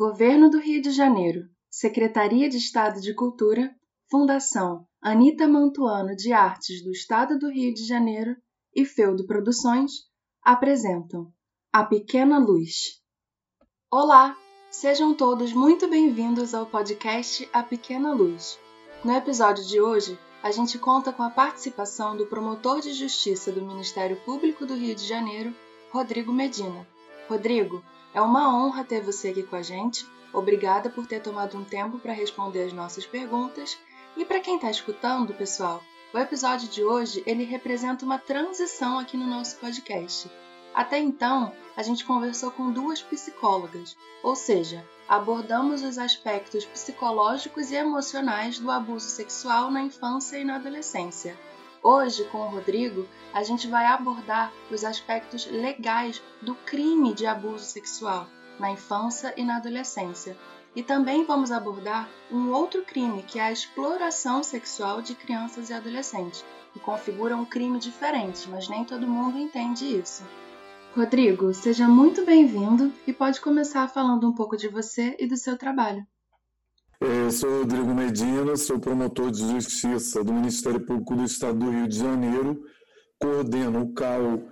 Governo do Rio de Janeiro, Secretaria de Estado de Cultura, Fundação Anita Mantuano de Artes do Estado do Rio de Janeiro e Feudo Produções apresentam A Pequena Luz. Olá, sejam todos muito bem-vindos ao podcast A Pequena Luz. No episódio de hoje, a gente conta com a participação do promotor de justiça do Ministério Público do Rio de Janeiro, Rodrigo Medina. Rodrigo, é uma honra ter você aqui com a gente. Obrigada por ter tomado um tempo para responder as nossas perguntas. E para quem está escutando, pessoal, o episódio de hoje ele representa uma transição aqui no nosso podcast. Até então, a gente conversou com duas psicólogas, ou seja, abordamos os aspectos psicológicos e emocionais do abuso sexual na infância e na adolescência. Hoje, com o Rodrigo, a gente vai abordar os aspectos legais do crime de abuso sexual na infância e na adolescência. E também vamos abordar um outro crime, que é a exploração sexual de crianças e adolescentes, que configura um crime diferente, mas nem todo mundo entende isso. Rodrigo, seja muito bem-vindo e pode começar falando um pouco de você e do seu trabalho. Eu sou Rodrigo Medina, sou promotor de justiça do Ministério Público do Estado do Rio de Janeiro, coordeno o CAL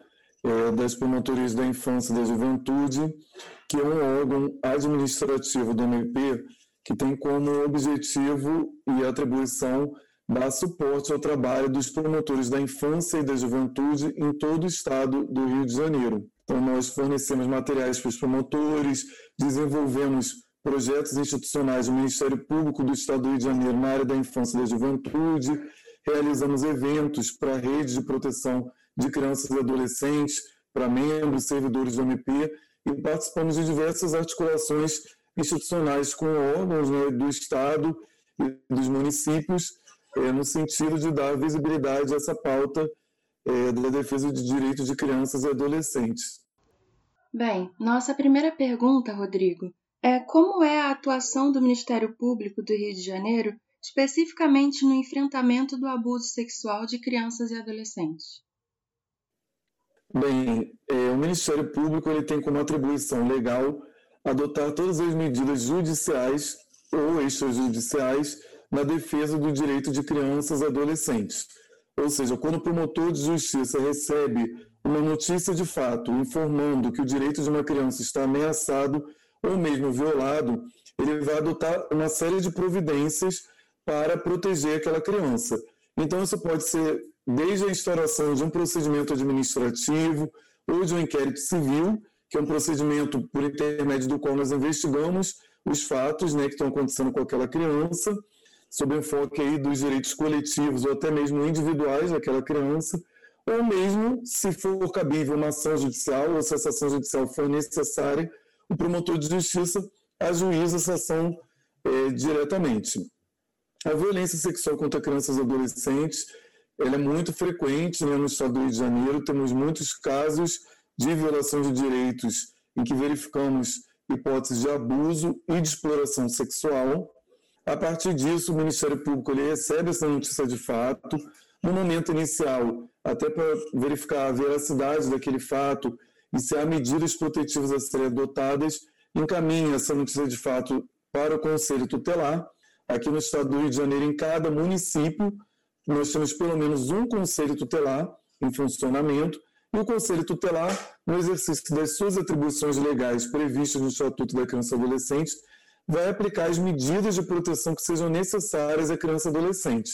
é, das Promotorias da Infância e da Juventude, que é um órgão administrativo do MP que tem como objetivo e atribuição dar suporte ao trabalho dos promotores da infância e da juventude em todo o estado do Rio de Janeiro. Então, nós fornecemos materiais para os promotores, desenvolvemos projetos institucionais do Ministério Público do Estado do Rio de Janeiro na área da infância e da juventude, realizamos eventos para a rede de proteção de crianças e adolescentes, para membros, servidores do MP, e participamos de diversas articulações institucionais com órgãos né, do Estado e dos municípios, é, no sentido de dar visibilidade a essa pauta é, da defesa de direitos de crianças e adolescentes. Bem, nossa primeira pergunta, Rodrigo, é como é a atuação do Ministério Público do Rio de Janeiro, especificamente no enfrentamento do abuso sexual de crianças e adolescentes? Bem, é, o Ministério Público ele tem como atribuição legal adotar todas as medidas judiciais ou extrajudiciais na defesa do direito de crianças e adolescentes. Ou seja, quando o promotor de justiça recebe uma notícia de fato informando que o direito de uma criança está ameaçado ou mesmo violado, ele vai adotar uma série de providências para proteger aquela criança. Então, isso pode ser desde a instauração de um procedimento administrativo ou de um inquérito civil, que é um procedimento por intermédio do qual nós investigamos os fatos né, que estão acontecendo com aquela criança, sob enfoque aí dos direitos coletivos ou até mesmo individuais daquela criança, ou mesmo, se for cabível uma ação judicial ou se essa ação judicial for necessária, o promotor de justiça ajuiza essa ação é, diretamente. A violência sexual contra crianças e adolescentes ela é muito frequente né, no estado do Rio de Janeiro. Temos muitos casos de violação de direitos em que verificamos hipóteses de abuso e de exploração sexual. A partir disso, o Ministério Público ele recebe essa notícia de fato. No momento inicial, até para verificar a veracidade daquele fato e se há medidas protetivas a serem adotadas, encaminha essa notícia de fato para o Conselho Tutelar. Aqui no estado do Rio de Janeiro, em cada município, nós temos pelo menos um Conselho Tutelar em funcionamento, e o Conselho Tutelar, no exercício das suas atribuições legais previstas no Estatuto da Criança e Adolescente, vai aplicar as medidas de proteção que sejam necessárias à criança e adolescente.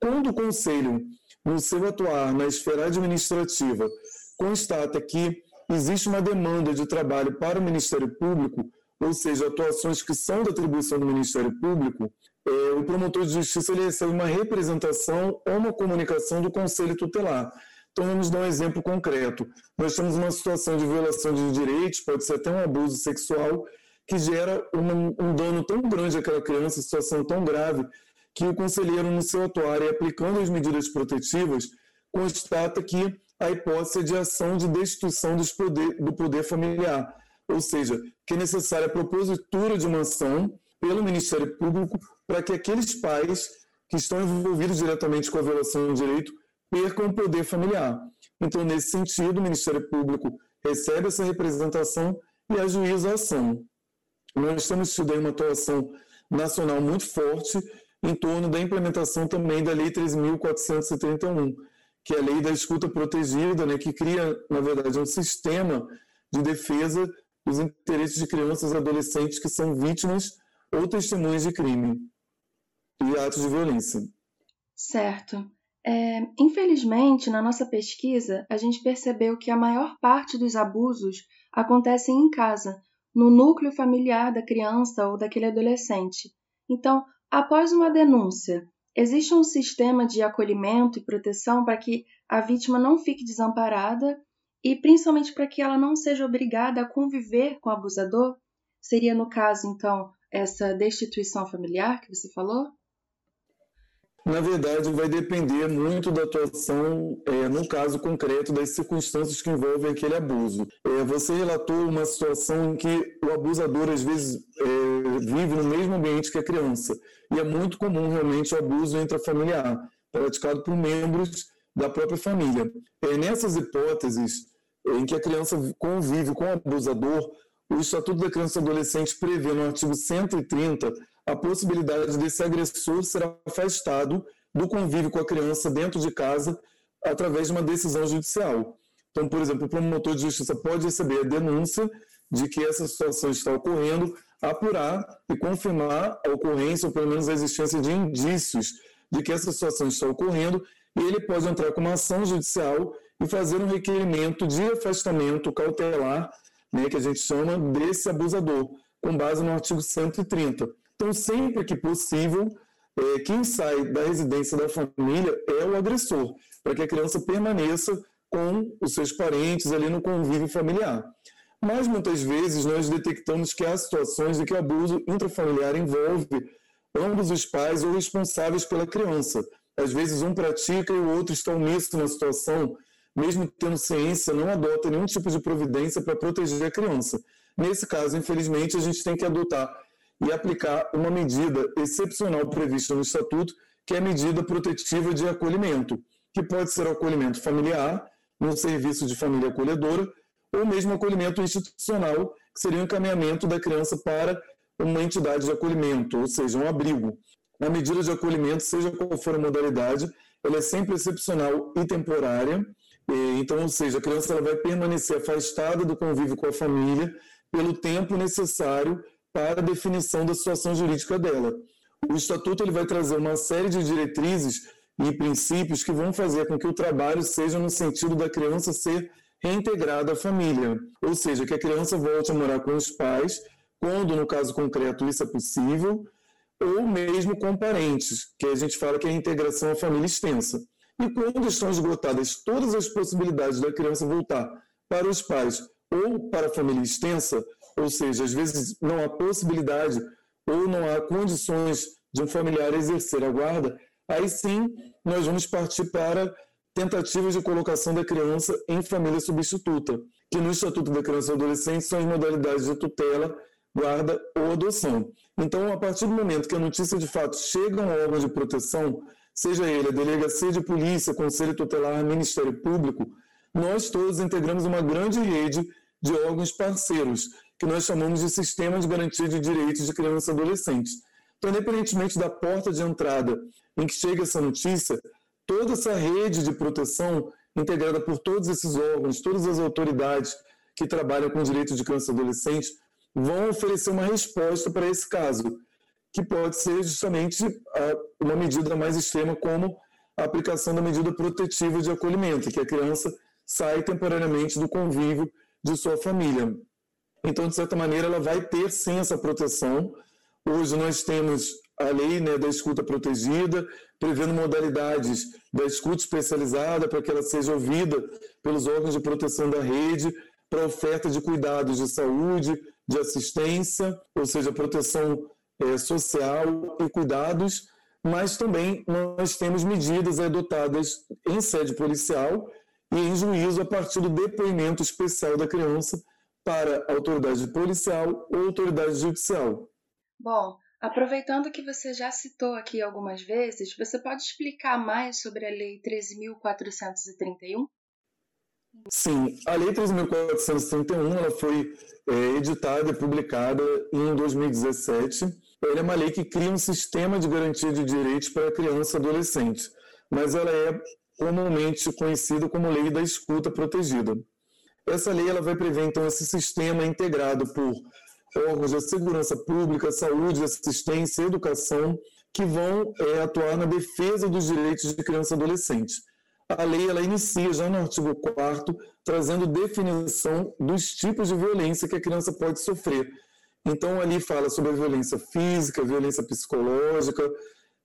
Quando o Conselho, no seu atuar na esfera administrativa, constata que existe uma demanda de trabalho para o Ministério Público, ou seja, atuações que são da atribuição do Ministério Público, é, o promotor de justiça ele recebe uma representação ou uma comunicação do Conselho Tutelar. Então, vamos dar um exemplo concreto. Nós temos uma situação de violação de direitos, pode ser até um abuso sexual, que gera um dano tão grande àquela criança, situação tão grave, que o conselheiro, no seu atuar e aplicando as medidas protetivas, constata que a hipótese de ação de destituição poder, do poder familiar, ou seja, que é necessária a propositura de uma ação pelo Ministério Público para que aqueles pais que estão envolvidos diretamente com a violação do direito percam o poder familiar. Então, nesse sentido, o Ministério Público recebe essa representação e ajuiza a ação. nós temos tido aí uma atuação nacional muito forte em torno da implementação também da Lei 13.431, que é a Lei da Escuta Protegida, né, que cria, na verdade, um sistema de defesa dos interesses de crianças e adolescentes que são vítimas ou testemunhas de crime e atos de violência. Certo. É, infelizmente, na nossa pesquisa, a gente percebeu que a maior parte dos abusos acontecem em casa, no núcleo familiar da criança ou daquele adolescente. Então, após uma denúncia, existe um sistema de acolhimento e proteção para que a vítima não fique desamparada e principalmente para que ela não seja obrigada a conviver com o abusador? Seria, no caso, então, essa destituição familiar que você falou? Na verdade, vai depender muito da atuação, é, no caso concreto, das circunstâncias que envolvem aquele abuso. É, você relatou uma situação em que o abusador, às vezes, é, vive no mesmo ambiente que a criança. E é muito comum, realmente, o abuso intrafamiliar, praticado por membros da própria família. É, nessas hipóteses, em que a criança convive com o abusador, o Estatuto da Criança e Adolescente prevê no artigo 130 a possibilidade desse agressor ser afastado do convívio com a criança dentro de casa através de uma decisão judicial. Então, por exemplo, o promotor de justiça pode receber a denúncia de que essa situação está ocorrendo, apurar e confirmar a ocorrência, ou pelo menos a existência de indícios de que essa situação está ocorrendo, e ele pode entrar com uma ação judicial e fazer um requerimento de afastamento cautelar, né, que a gente chama desse abusador, com base no artigo 130. Então, sempre que possível, é, quem sai da residência da família é o agressor, para que a criança permaneça com os seus parentes ali no convívio familiar. Mas muitas vezes nós detectamos que há situações em que o abuso intrafamiliar envolve ambos os pais ou responsáveis pela criança. Às vezes um pratica e o outro está omisso na situação, mesmo tendo ciência, não adota nenhum tipo de providência para proteger a criança. Nesse caso, infelizmente, a gente tem que adotar e aplicar uma medida excepcional prevista no Estatuto, que é a medida protetiva de acolhimento, que pode ser acolhimento familiar, no serviço de família acolhedora, ou mesmo acolhimento institucional, que seria o encaminhamento da criança para uma entidade de acolhimento, ou seja, um abrigo. A medida de acolhimento, seja qual for a modalidade, ela é sempre excepcional e temporária. Então, ou seja, a criança ela vai permanecer afastada do convívio com a família pelo tempo necessário para a definição da situação jurídica dela. O Estatuto ele vai trazer uma série de diretrizes e princípios que vão fazer com que o trabalho seja no sentido da criança ser reintegrada à família, ou seja, que a criança volte a morar com os pais, quando no caso concreto isso é possível, ou mesmo com parentes, que a gente fala que é a integração à família extensa. E quando estão esgotadas todas as possibilidades da criança voltar para os pais ou para a família extensa, ou seja, às vezes não há possibilidade ou não há condições de um familiar exercer a guarda, aí sim nós vamos partir para tentativas de colocação da criança em família substituta, que no Estatuto da Criança e Adolescente são as modalidades de tutela, guarda ou adoção. Então, a partir do momento que a notícia de fato chega a um órgão de proteção, seja ele a delegacia de polícia, conselho tutelar, Ministério Público, nós todos integramos uma grande rede de órgãos parceiros que nós chamamos de Sistema de Garantia de Direitos de Crianças e Adolescentes. Então, independentemente da porta de entrada em que chega essa notícia, toda essa rede de proteção integrada por todos esses órgãos, todas as autoridades que trabalham com direitos de crianças e adolescentes, vão oferecer uma resposta para esse caso, que pode ser justamente ah, uma medida mais extrema, como a aplicação da medida protetiva de acolhimento, que a criança sai temporariamente do convívio de sua família. Então, de certa maneira, ela vai ter sim essa proteção. Hoje nós temos a lei né, da escuta protegida, prevendo modalidades da escuta especializada para que ela seja ouvida pelos órgãos de proteção da rede, para oferta de cuidados de saúde, de assistência, ou seja, proteção é, social e cuidados, mas também nós temos medidas adotadas em sede policial e em juízo a partir do depoimento especial da criança para autoridade policial ou autoridade judicial. Bom, aproveitando que você já citou aqui algumas vezes, você pode explicar mais sobre a Lei 13.431? Sim, a Lei 3.431 ela foi é, editada e publicada em 2017. Ela é uma lei que cria um sistema de garantia de direitos para a criança e adolescente, mas ela é comumente conhecida como Lei da Escuta Protegida. Essa lei ela vai prever, então, esse sistema integrado por órgãos de segurança pública, saúde, assistência, educação, que vão é, atuar na defesa dos direitos de criança e adolescente. A lei ela inicia já no artigo 4 trazendo definição dos tipos de violência que a criança pode sofrer. Então, ali fala sobre a violência física, violência psicológica,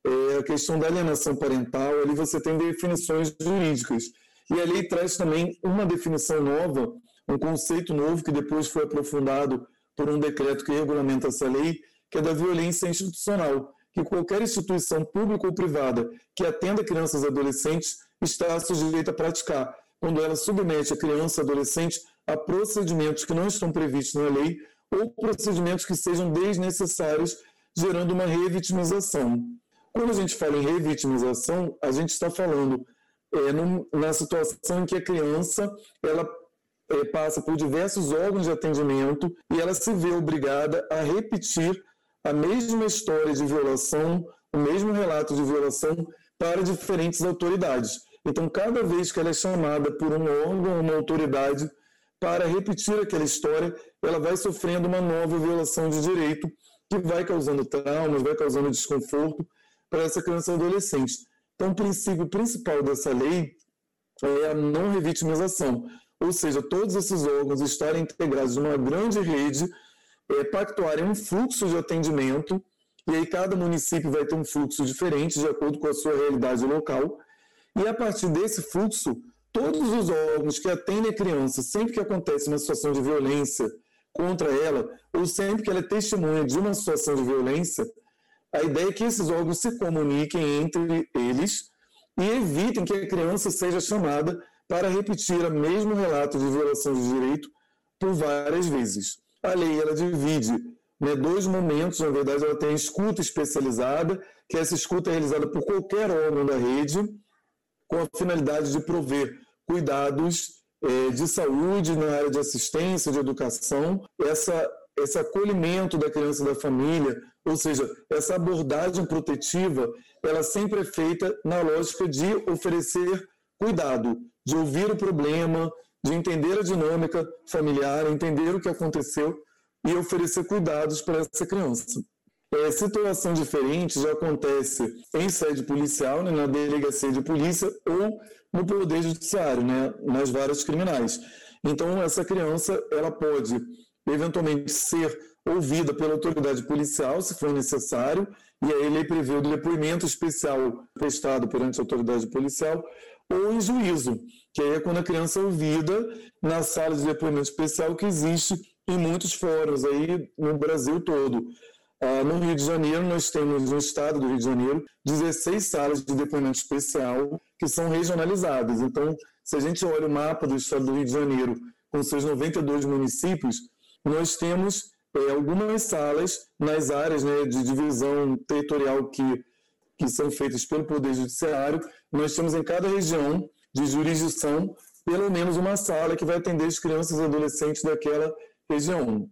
é, a questão da alienação parental, ali você tem definições jurídicas. E a lei traz também uma definição nova, um conceito novo que depois foi aprofundado por um decreto que regulamenta essa lei, que é da violência institucional, que qualquer instituição pública ou privada que atenda crianças e adolescentes está sujeita a praticar, quando ela submete a criança e adolescente a procedimentos que não estão previstos na lei ou procedimentos que sejam desnecessários, gerando uma revitimização. Quando a gente fala em revitimização, a gente está falando é, num, na situação em que a criança ela passa por diversos órgãos de atendimento e ela se vê obrigada a repetir a mesma história de violação, o mesmo relato de violação para diferentes autoridades. Então, cada vez que ela é chamada por um órgão, uma autoridade, para repetir aquela história, ela vai sofrendo uma nova violação de direito que vai causando traumas, vai causando desconforto para essa criança e adolescente. Então, o princípio principal dessa lei é a não revitimização, ou seja, todos esses órgãos estarem integrados numa grande rede, é, pactuarem um fluxo de atendimento, e aí cada município vai ter um fluxo diferente de acordo com a sua realidade local, e a partir desse fluxo, todos os órgãos que atendem a criança, sempre que acontece uma situação de violência contra ela, ou sempre que ela é testemunha de uma situação de violência, a ideia é que esses órgãos se comuniquem entre eles e evitem que a criança seja chamada para repetir o mesmo relato de violação de direito por várias vezes. A lei ela divide né, dois momentos, na verdade, ela tem a escuta especializada, que essa escuta é realizada por qualquer órgão da rede, com a finalidade de prover cuidados é, de saúde na área de assistência, de educação, essa, esse acolhimento da criança e da família, ou seja, essa abordagem protetiva, ela sempre é feita na lógica de oferecer cuidado, de ouvir o problema, de entender a dinâmica familiar, entender o que aconteceu e oferecer cuidados para essa criança. É, situação diferente já acontece em sede policial, né, na delegacia de polícia ou no poder judiciário, né, nas varas criminais. Então essa criança ela pode eventualmente ser ouvida pela autoridade policial, se for necessário, e aí ele prevê o depoimento especial prestado perante a autoridade policial ou em juízo, que é quando a criança é ouvida na sala de depoimento especial que existe em muitos fóruns aí no Brasil todo. Uh, no Rio de Janeiro, nós temos, no estado do Rio de Janeiro, 16 salas de depoimento especial que são regionalizadas. Então, se a gente olha o mapa do estado do Rio de Janeiro, com seus 92 municípios, nós temos é, algumas salas nas áreas né, de divisão territorial que, que são feitas pelo Poder Judiciário. Nós temos em cada região de jurisdição pelo menos uma sala que vai atender as crianças e adolescentes daquela região.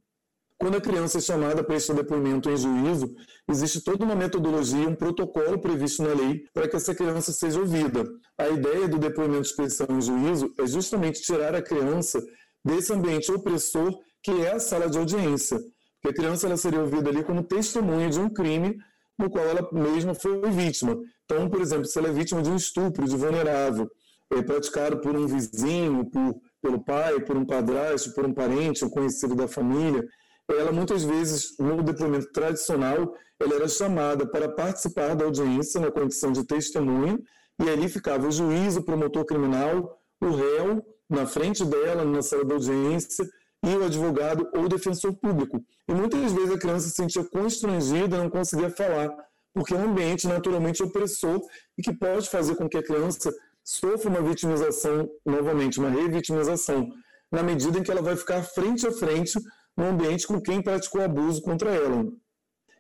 Quando a criança é chamada para este depoimento em juízo, existe toda uma metodologia, um protocolo previsto na lei para que essa criança seja ouvida. A ideia do depoimento especial em juízo é justamente tirar a criança desse ambiente opressor que é a sala de audiência. Porque a criança ela seria ouvida ali como testemunha de um crime no qual ela mesma foi vítima. Então, por exemplo, se ela é vítima de um estupro de vulnerável, é praticado por um vizinho, por, pelo pai, por um padrasto, por um parente, um conhecido da família, ela muitas vezes, no depoimento tradicional, ela era chamada para participar da audiência na condição de testemunha, e ali ficava o juiz, o promotor criminal, o réu, na frente dela, na sala da audiência, e o advogado ou defensor público. E muitas vezes a criança se sentia constrangida, não conseguia falar, porque é um ambiente naturalmente opressor e que pode fazer com que a criança sofra uma vitimização, novamente, uma revitimização, na medida em que ela vai ficar frente a frente no ambiente com quem praticou abuso contra ela.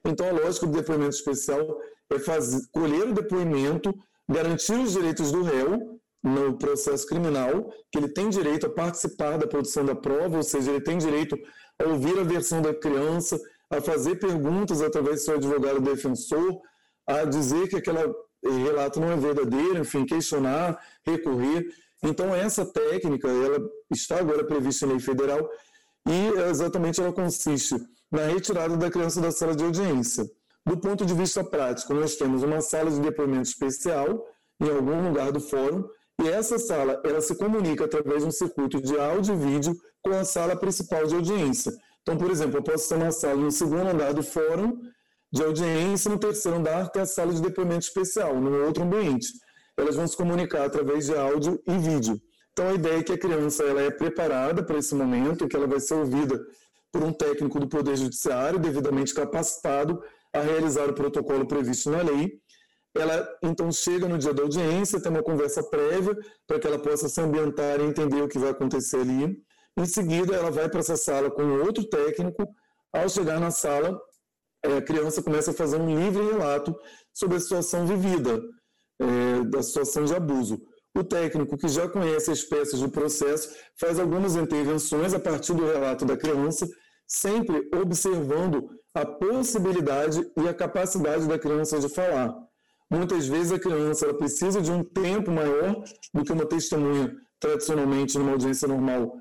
Então, a lógica do depoimento especial é fazer, colher o depoimento, garantir os direitos do réu, no processo criminal, que ele tem direito a participar da produção da prova, ou seja, ele tem direito a ouvir a versão da criança, a fazer perguntas através do seu advogado defensor, a dizer que aquele relato não é verdadeiro, enfim, questionar, recorrer. Então, essa técnica, ela está agora prevista em lei federal e exatamente ela consiste na retirada da criança da sala de audiência. Do ponto de vista prático, nós temos uma sala de depoimento especial em algum lugar do fórum e essa sala ela se comunica através de um circuito de áudio e vídeo com a sala principal de audiência. Então, por exemplo, eu posso ter uma sala no segundo andar do fórum de audiência, no terceiro andar tem a sala de depoimento especial, no outro ambiente. Elas vão se comunicar através de áudio e vídeo. Então, a ideia é que a criança ela é preparada para esse momento, que ela vai ser ouvida por um técnico do Poder Judiciário, devidamente capacitado a realizar o protocolo previsto na lei. Ela então chega no dia da audiência, tem uma conversa prévia para que ela possa se ambientar e entender o que vai acontecer ali. Em seguida, ela vai para essa sala com outro técnico. Ao chegar na sala, é, a criança começa a fazer um livre relato sobre a situação vivida, é, da situação de abuso. O técnico, que já conhece as peças do processo, faz algumas intervenções a partir do relato da criança, sempre observando a possibilidade e a capacidade da criança de falar. Muitas vezes a criança precisa de um tempo maior do que uma testemunha tradicionalmente numa audiência normal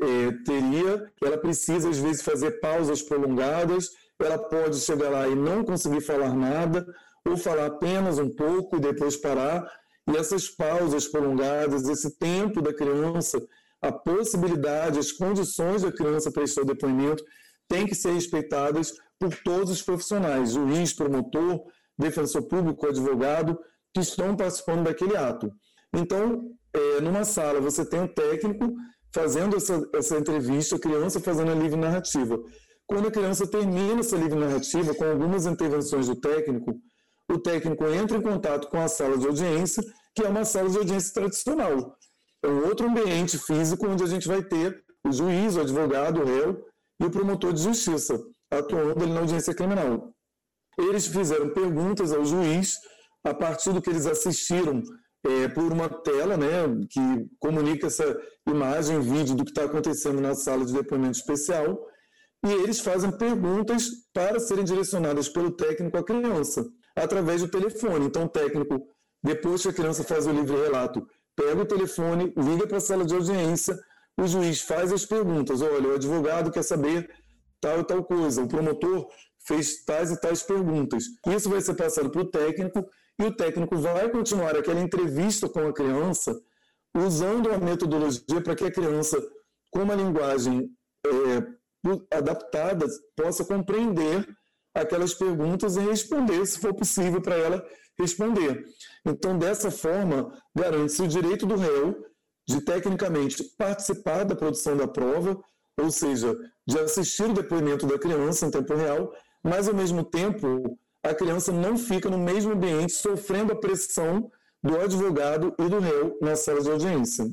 é, teria. Ela precisa às vezes fazer pausas prolongadas. Ela pode chegar lá e não conseguir falar nada ou falar apenas um pouco e depois parar. E essas pausas prolongadas, esse tempo da criança, a possibilidade, as condições da criança prestar o depoimento, têm que ser respeitadas por todos os profissionais, juiz, promotor, defensor público, advogado, que estão participando daquele ato. Então, é, numa sala, você tem um técnico fazendo essa, essa entrevista, a criança fazendo a livre narrativa. Quando a criança termina essa livre narrativa, com algumas intervenções do técnico, o técnico entra em contato com a sala de audiência, que é uma sala de audiência tradicional. É um outro ambiente físico onde a gente vai ter o juiz, o advogado, o réu e o promotor de justiça atuando ali na audiência criminal. Eles fizeram perguntas ao juiz a partir do que eles assistiram é, por uma tela, né, que comunica essa imagem, vídeo do que está acontecendo na sala de depoimento especial, e eles fazem perguntas para serem direcionadas pelo técnico à criança, através do telefone. Então, o técnico, depois que a criança faz o livre relato, pega o telefone, liga para a sala de audiência, o juiz faz as perguntas. Olha, o advogado quer saber tal e tal coisa, o promotor fez tais e tais perguntas. Isso vai ser passado para o técnico e o técnico vai continuar aquela entrevista com a criança usando a metodologia para que a criança, com uma linguagem é, adaptada, possa compreender aquelas perguntas e responder, se for possível para ela responder. Então, dessa forma, garante-se o direito do réu de, tecnicamente, participar da produção da prova, ou seja, de assistir o depoimento da criança em tempo real, mas, ao mesmo tempo, a criança não fica no mesmo ambiente sofrendo a pressão do advogado e do réu na sala de audiência.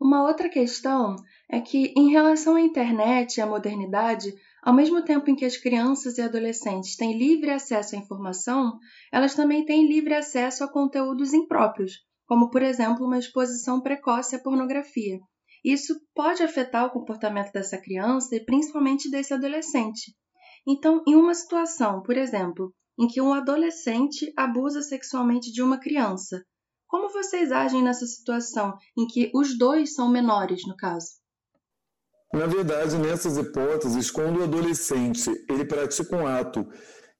Uma outra questão é que, em relação à internet e à modernidade, ao mesmo tempo em que as crianças e adolescentes têm livre acesso à informação, elas também têm livre acesso a conteúdos impróprios, como, por exemplo, uma exposição precoce à pornografia. Isso pode afetar o comportamento dessa criança e principalmente desse adolescente. Então, em uma situação, por exemplo, em que um adolescente abusa sexualmente de uma criança, como vocês agem nessa situação em que os dois são menores, no caso? Na verdade, nessas hipóteses, quando o adolescente ele pratica um ato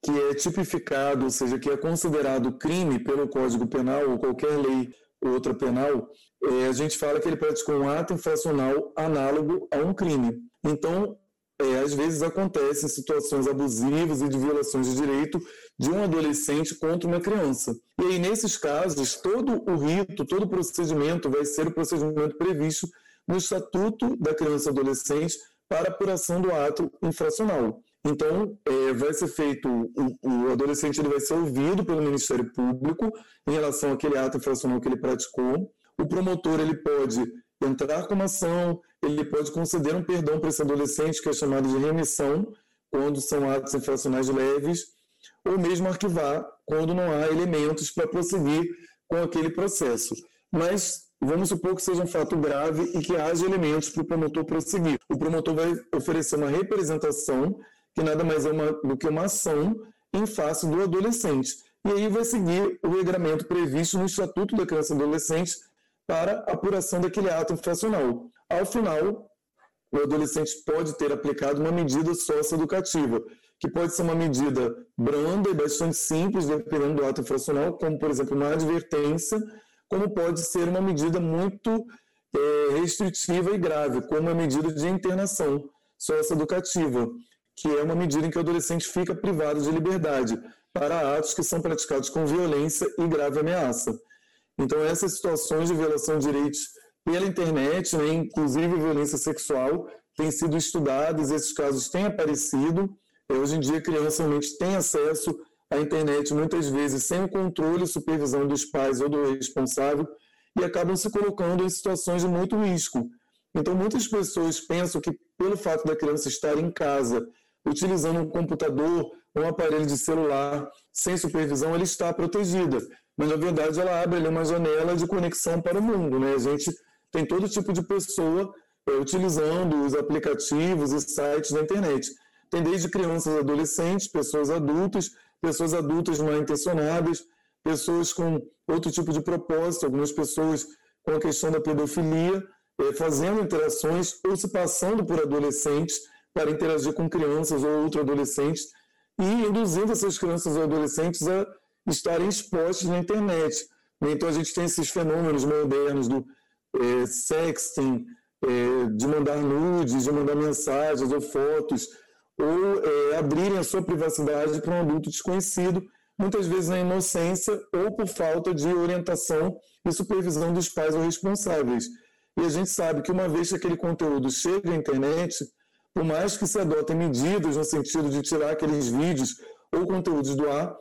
que é tipificado, ou seja, que é considerado crime pelo Código Penal ou qualquer lei ou outra penal, é, a gente fala que ele praticou um ato infracional análogo a um crime. Então, é, às vezes acontecem situações abusivas e de violações de direito de um adolescente contra uma criança. E aí, nesses casos, todo o rito, todo o procedimento vai ser o procedimento previsto no Estatuto da Criança e Adolescente para apuração do ato infracional. Então, é, vai ser feito, o, o, adolescente ele vai ser ouvido pelo Ministério Público em relação àquele ato infracional que ele praticou. O promotor ele pode entrar com uma ação, ele pode conceder um perdão para esse adolescente, que é chamado de remissão, quando são atos infracionais leves, ou mesmo arquivar, quando não há elementos para prosseguir com aquele processo. Mas vamos supor que seja um fato grave e que haja elementos para o promotor prosseguir. O promotor vai oferecer uma representação, que nada mais é uma, do que uma ação em face do adolescente. E aí vai seguir o regramento previsto no Estatuto da Criança e Adolescente para apuração daquele ato infracional. Ao final, o adolescente pode ter aplicado uma medida socioeducativa, que pode ser uma medida branda e bastante simples, dependendo do ato infracional, como, por exemplo, uma advertência, como pode ser uma medida muito é, restritiva e grave, como a medida de internação socioeducativa, que é uma medida em que o adolescente fica privado de liberdade para atos que são praticados com violência e grave ameaça. Então, essas situações de violação de direitos pela internet, né, inclusive violência sexual, têm sido estudadas, esses casos têm aparecido. É, hoje em dia, crianças realmente têm acesso à internet, muitas vezes sem o controle e supervisão dos pais ou do responsável, e acabam se colocando em situações de muito risco. Então, muitas pessoas pensam que, pelo fato da criança estar em casa, utilizando um computador um aparelho de celular sem supervisão, ela está protegida. Mas, na verdade, ela abre ali uma janela de conexão para o mundo. Né? A gente tem todo tipo de pessoa é, utilizando os aplicativos e sites da internet. Tem desde crianças, adolescentes, pessoas adultas, pessoas adultas mal intencionadas, pessoas com outro tipo de propósito, algumas pessoas com a questão da pedofilia, é, fazendo interações ou se passando por adolescentes para interagir com crianças ou outros adolescentes e induzindo essas crianças ou adolescentes a estarem expostos na internet. Então a gente tem esses fenômenos modernos do é, sexting, é, de mandar nudes, de mandar mensagens ou fotos, ou é, abrirem a sua privacidade para um adulto desconhecido, muitas vezes na inocência ou por falta de orientação e supervisão dos pais ou responsáveis. E a gente sabe que uma vez que aquele conteúdo chega à internet, por mais que se adotem medidas no sentido de tirar aqueles vídeos ou conteúdos do ar,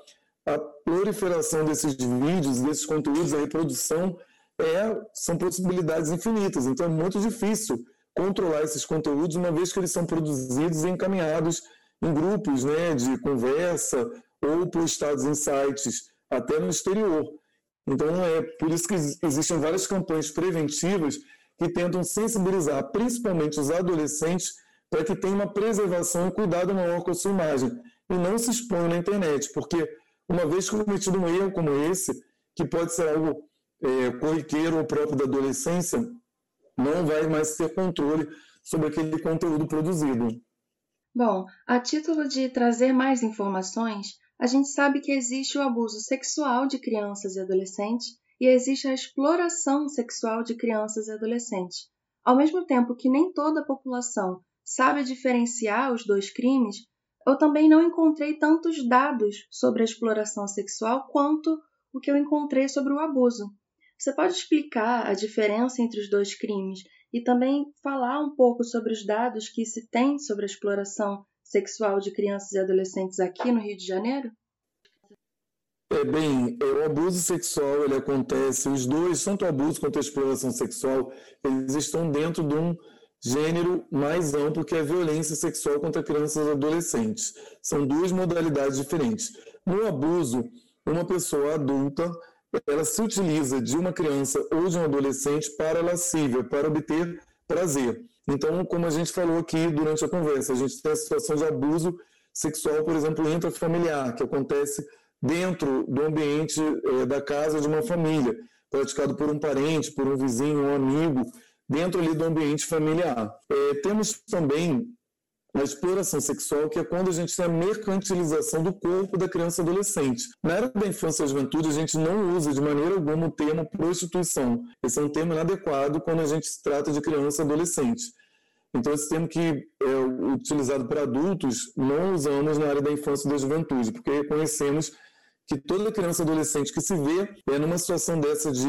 a proliferação desses vídeos, desses conteúdos, a reprodução, é, são possibilidades infinitas. Então é muito difícil controlar esses conteúdos, uma vez que eles são produzidos e encaminhados em grupos né, de conversa ou postados em sites, até no exterior. Então é por isso que existem várias campanhas preventivas que tentam sensibilizar principalmente os adolescentes para que tenham uma preservação e cuidado maior com a sua imagem e não se exponham na internet, porque uma vez cometido um erro como esse, que pode ser algo é, corriqueiro ou próprio da adolescência, não vai mais ter controle sobre aquele conteúdo produzido. Bom, a título de trazer mais informações, a gente sabe que existe o abuso sexual de crianças e adolescentes e existe a exploração sexual de crianças e adolescentes. Ao mesmo tempo que nem toda a população sabe diferenciar os dois crimes, eu também não encontrei tantos dados sobre a exploração sexual quanto o que eu encontrei sobre o abuso. Você pode explicar a diferença entre os dois crimes e também falar um pouco sobre os dados que se tem sobre a exploração sexual de crianças e adolescentes aqui no Rio de Janeiro? É bem, é, o abuso sexual ele acontece, os dois, tanto o abuso quanto a exploração sexual, eles estão dentro de um gênero mais amplo que é a violência sexual contra crianças e adolescentes. São duas modalidades diferentes. No abuso, uma pessoa adulta ela se utiliza de uma criança ou de um adolescente para lascívia, para obter prazer. Então, como a gente falou aqui durante a conversa, a gente tem a situação de abuso sexual, por exemplo, intrafamiliar, que acontece dentro do ambiente é, da casa de uma família, praticado por um parente, por um vizinho, um amigo, dentro ali do ambiente familiar. É, temos também a exploração sexual, que é quando a gente tem a mercantilização do corpo da criança e adolescente. Na era da infância e juventude, a gente não usa de maneira alguma o termo prostituição. Esse é um termo inadequado quando a gente se trata de criança e adolescente. Então, esse termo que é utilizado para adultos, não usamos na área da infância e da juventude, porque reconhecemos que toda criança adolescente que se vê é numa situação dessa de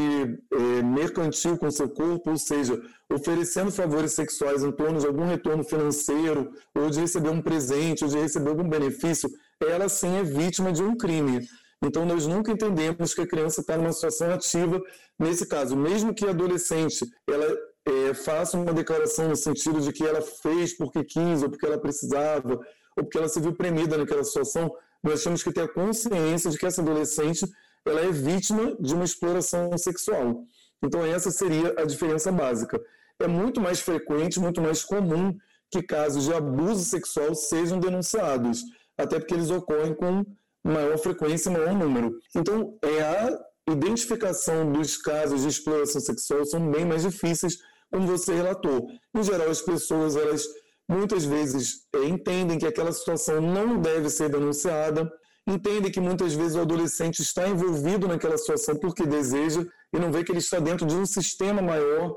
é, mercantil com seu corpo, ou seja, oferecendo favores sexuais em torno de algum retorno financeiro, ou de receber um presente, ou de receber algum benefício, ela sim é vítima de um crime. Então, nós nunca entendemos que a criança está numa situação ativa nesse caso. Mesmo que adolescente ela é, faça uma declaração no sentido de que ela fez porque quis, ou porque ela precisava, ou porque ela se viu premida naquela situação, nós temos que ter a consciência de que essa adolescente ela é vítima de uma exploração sexual. Então, essa seria a diferença básica. É muito mais frequente, muito mais comum que casos de abuso sexual sejam denunciados, até porque eles ocorrem com maior frequência e maior número. Então, é a identificação dos casos de exploração sexual são bem mais difíceis, como você relatou. Em geral, as pessoas, elas muitas vezes é, entendem que aquela situação não deve ser denunciada, entendem que muitas vezes o adolescente está envolvido naquela situação porque deseja e não vê que ele está dentro de um sistema maior,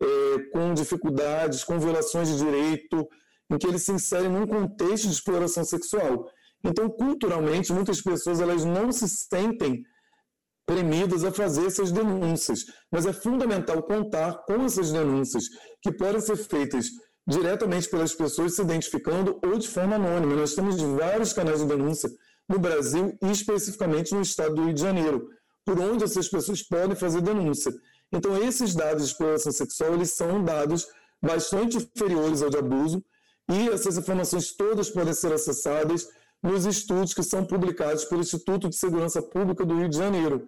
é, com dificuldades, com violações de direito, em que ele se insere num contexto de exploração sexual. Então, culturalmente, muitas pessoas elas não se sentem premidas a fazer essas denúncias, mas é fundamental contar com essas denúncias, que podem ser feitas diretamente pelas pessoas se identificando ou de forma anônima. Nós temos vários canais de denúncia no Brasil e especificamente no estado do Rio de Janeiro, por onde essas pessoas podem fazer denúncia. Então, esses dados de exploração sexual, eles são dados bastante inferiores ao de abuso e essas informações todas podem ser acessadas nos estudos que são publicados pelo Instituto de Segurança Pública do Rio de Janeiro,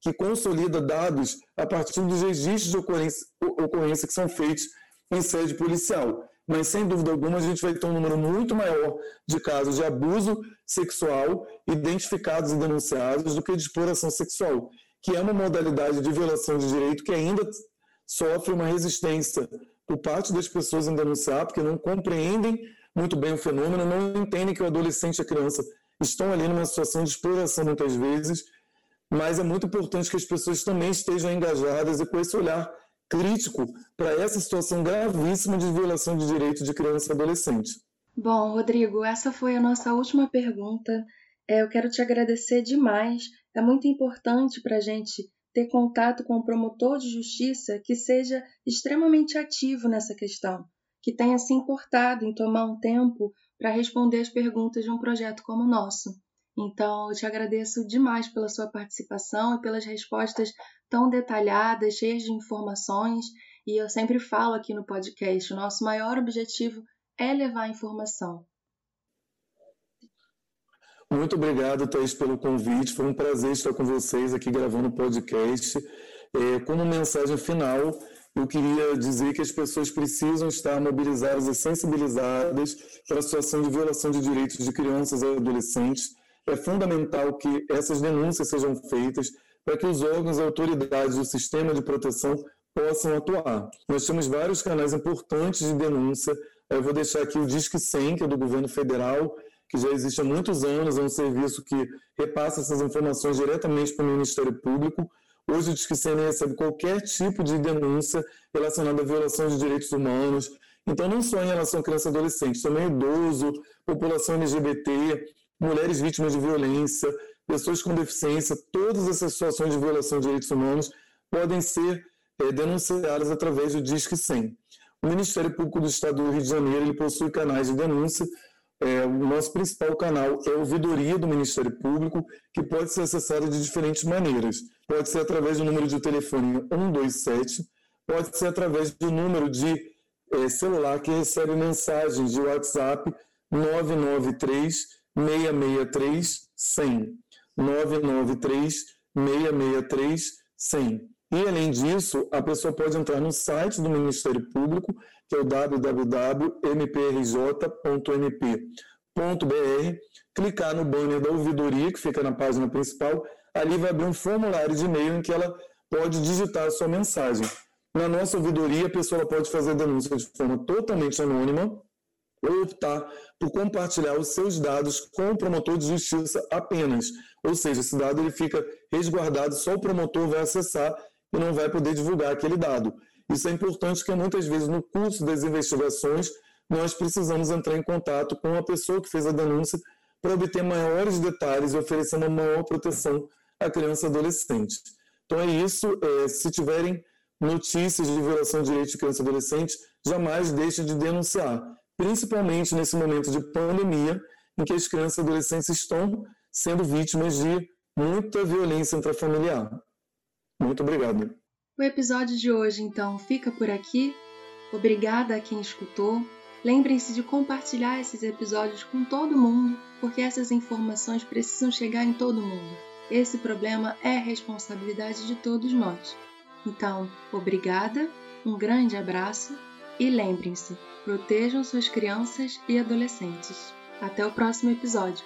que consolida dados a partir dos registros de ocorrência, ocorrência que são feitos em sede policial. Mas, sem dúvida alguma, a gente vai ter um número muito maior de casos de abuso sexual identificados e denunciados do que de exploração sexual, que é uma modalidade de violação de direito que ainda sofre uma resistência por parte das pessoas em denunciar, porque não compreendem muito bem o fenômeno, não entendem que o adolescente e a criança estão ali numa situação de exploração muitas vezes, mas é muito importante que as pessoas também estejam engajadas e com esse olhar crítico para essa situação gravíssima de violação de direitos de criança e adolescente. Bom, Rodrigo, essa foi a nossa última pergunta. É, eu quero te agradecer demais. É muito importante para a gente ter contato com um promotor de justiça que seja extremamente ativo nessa questão, que tenha se importado em tomar um tempo para responder as perguntas de um projeto como o nosso. Então, eu te agradeço demais pela sua participação e pelas respostas tão detalhadas, cheias de informações. E eu sempre falo aqui no podcast: o nosso maior objetivo é levar informação. Muito obrigado, Thaís, pelo convite. Foi um prazer estar com vocês aqui gravando o podcast. É, como mensagem final, eu queria dizer que as pessoas precisam estar mobilizadas e sensibilizadas para a situação de violação de direitos de crianças e adolescentes. É fundamental que essas denúncias sejam feitas para que os órgãos e autoridades do sistema de proteção possam atuar. Nós temos vários canais importantes de denúncia. Eu vou deixar aqui o Disque 100, que é do governo federal, que já existe há muitos anos, é um serviço que repassa essas informações diretamente para o Ministério Público. Hoje o Disque 100 recebe qualquer tipo de denúncia relacionada à violação de direitos humanos. Então, não só em relação a criança e adolescente, também idoso, população LGBT, mulheres vítimas de violência, pessoas com deficiência, todas essas situações de violação de direitos humanos podem ser é, denunciadas através do Disque 100. O Ministério Público do Estado do Rio de Janeiro ele possui canais de denúncia. É, o nosso principal canal é a ouvidoria do Ministério Público, que pode ser acessada de diferentes maneiras. Pode ser através do número de telefone 127, pode ser através do número de é, celular que recebe mensagens de WhatsApp 993 663 100. 993 663 100. E, além disso, a pessoa pode entrar no site do Ministério Público, que é o www.mprj.mp.br, clicar no banner da ouvidoria, que fica na página principal, ali vai abrir um formulário de e-mail em que ela pode digitar a sua mensagem. Na nossa ouvidoria, a pessoa pode fazer a denúncia de forma totalmente anônima, ou optar por compartilhar os seus dados com o promotor de justiça apenas. Ou seja, esse dado ele fica resguardado, só o promotor vai acessar e não vai poder divulgar aquele dado. Isso é importante porque muitas vezes no curso das investigações nós precisamos entrar em contato com a pessoa que fez a denúncia para obter maiores detalhes e oferecer uma maior proteção à criança e adolescente. Então é isso. É, se tiverem notícias de violação de direitos de criança e adolescente, jamais deixe de denunciar principalmente nesse momento de pandemia, em que as crianças e adolescentes estão sendo vítimas de muita violência intrafamiliar. Muito obrigado. O episódio de hoje, então, fica por aqui. Obrigada a quem escutou. Lembrem-se de compartilhar esses episódios com todo mundo, porque essas informações precisam chegar em todo mundo. Esse problema é responsabilidade de todos nós. Então, obrigada, um grande abraço e lembrem-se, protejam suas crianças e adolescentes. Até o próximo episódio.